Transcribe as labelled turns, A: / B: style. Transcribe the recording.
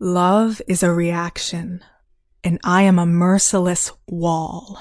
A: Love is a reaction, and I am a merciless wall.